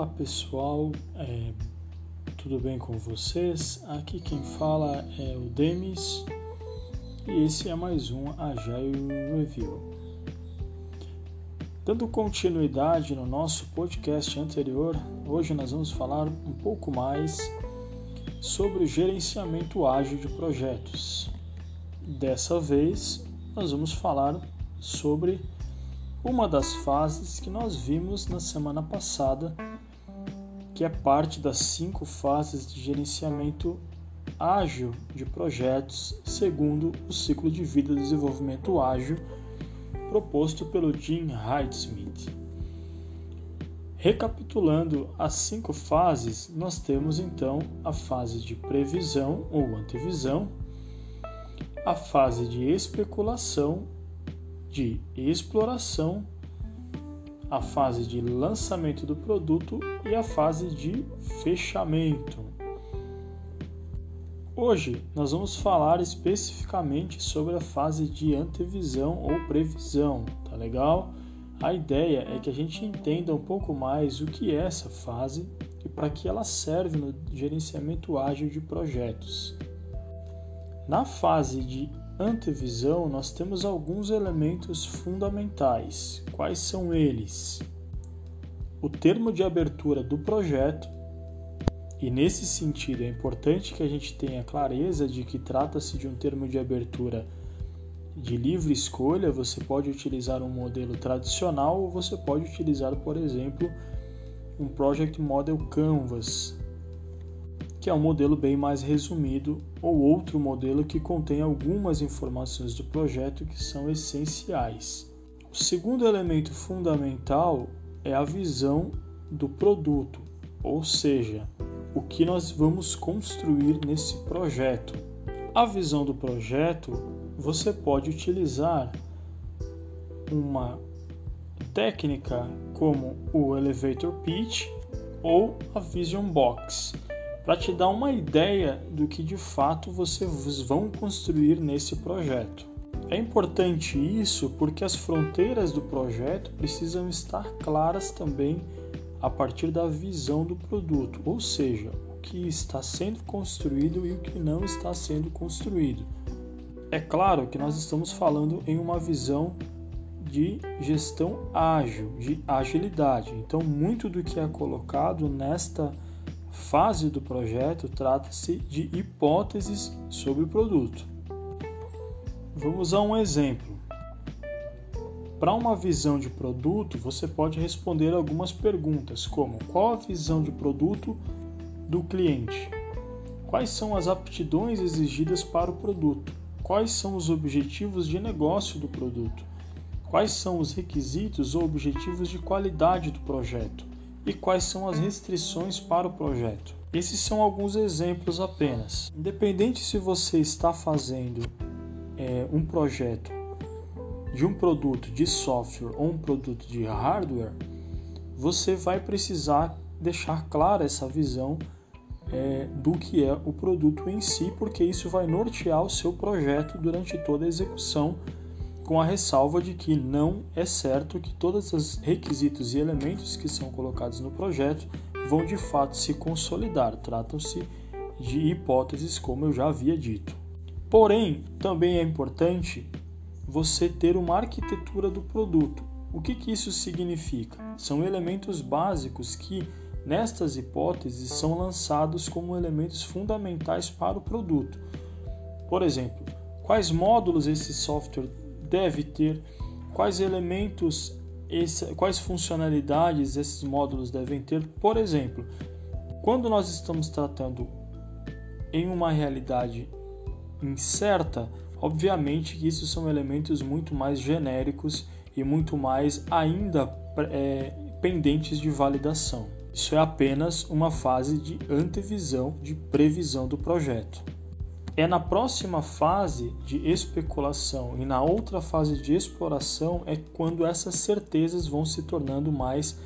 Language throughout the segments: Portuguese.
Olá pessoal, é, tudo bem com vocês? Aqui quem fala é o Demis e esse é mais um Agile Review. Dando continuidade no nosso podcast anterior, hoje nós vamos falar um pouco mais sobre o gerenciamento ágil de projetos. Dessa vez, nós vamos falar sobre uma das fases que nós vimos na semana passada, que é parte das cinco fases de gerenciamento ágil de projetos, segundo o ciclo de vida do desenvolvimento ágil proposto pelo Jim Heidsmith. Recapitulando as cinco fases, nós temos então a fase de previsão ou antevisão, a fase de especulação de exploração, a fase de lançamento do produto e a fase de fechamento. Hoje nós vamos falar especificamente sobre a fase de antevisão ou previsão, tá legal? A ideia é que a gente entenda um pouco mais o que é essa fase e para que ela serve no gerenciamento ágil de projetos. Na fase de antevisão, nós temos alguns elementos fundamentais. Quais são eles? O termo de abertura do projeto, e nesse sentido é importante que a gente tenha clareza de que trata-se de um termo de abertura de livre escolha. Você pode utilizar um modelo tradicional ou você pode utilizar, por exemplo, um Project Model Canvas, que é um modelo bem mais resumido, ou outro modelo que contém algumas informações do projeto que são essenciais. O segundo elemento fundamental é a visão do produto, ou seja, o que nós vamos construir nesse projeto. A visão do projeto você pode utilizar uma técnica como o elevator pitch ou a vision box para te dar uma ideia do que de fato vocês vão construir nesse projeto. É importante isso porque as fronteiras do projeto precisam estar claras também a partir da visão do produto, ou seja, o que está sendo construído e o que não está sendo construído. É claro que nós estamos falando em uma visão de gestão ágil, de agilidade. Então, muito do que é colocado nesta fase do projeto trata-se de hipóteses sobre o produto. Vamos a um exemplo. Para uma visão de produto, você pode responder algumas perguntas, como qual a visão de produto do cliente? Quais são as aptidões exigidas para o produto? Quais são os objetivos de negócio do produto? Quais são os requisitos ou objetivos de qualidade do projeto? E quais são as restrições para o projeto. Esses são alguns exemplos apenas. Independente se você está fazendo é, um projeto de um produto de software ou um produto de hardware, você vai precisar deixar clara essa visão é, do que é o produto em si, porque isso vai nortear o seu projeto durante toda a execução com a ressalva de que não é certo que todos os requisitos e elementos que são colocados no projeto vão de fato se consolidar. Tratam-se de hipóteses, como eu já havia dito. Porém, também é importante você ter uma arquitetura do produto. O que, que isso significa? São elementos básicos que, nestas hipóteses, são lançados como elementos fundamentais para o produto. Por exemplo, quais módulos esse software deve ter, quais elementos, quais funcionalidades esses módulos devem ter. Por exemplo, quando nós estamos tratando em uma realidade incerta, obviamente que isso são elementos muito mais genéricos e muito mais ainda é, pendentes de validação. Isso é apenas uma fase de antevisão, de previsão do projeto. É na próxima fase de especulação e na outra fase de exploração é quando essas certezas vão se tornando mais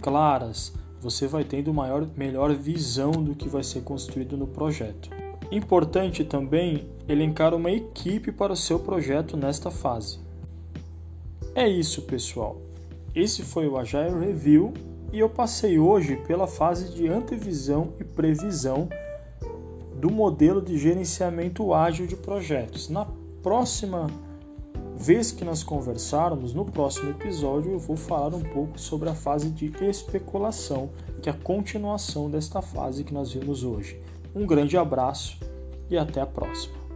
claras. Você vai tendo maior, melhor visão do que vai ser construído no projeto. Importante também elencar uma equipe para o seu projeto nesta fase. É isso, pessoal. Esse foi o Agile Review e eu passei hoje pela fase de antevisão e previsão do modelo de gerenciamento ágil de projetos. Na próxima vez que nós conversarmos, no próximo episódio, eu vou falar um pouco sobre a fase de especulação, que é a continuação desta fase que nós vimos hoje. Um grande abraço e até a próxima.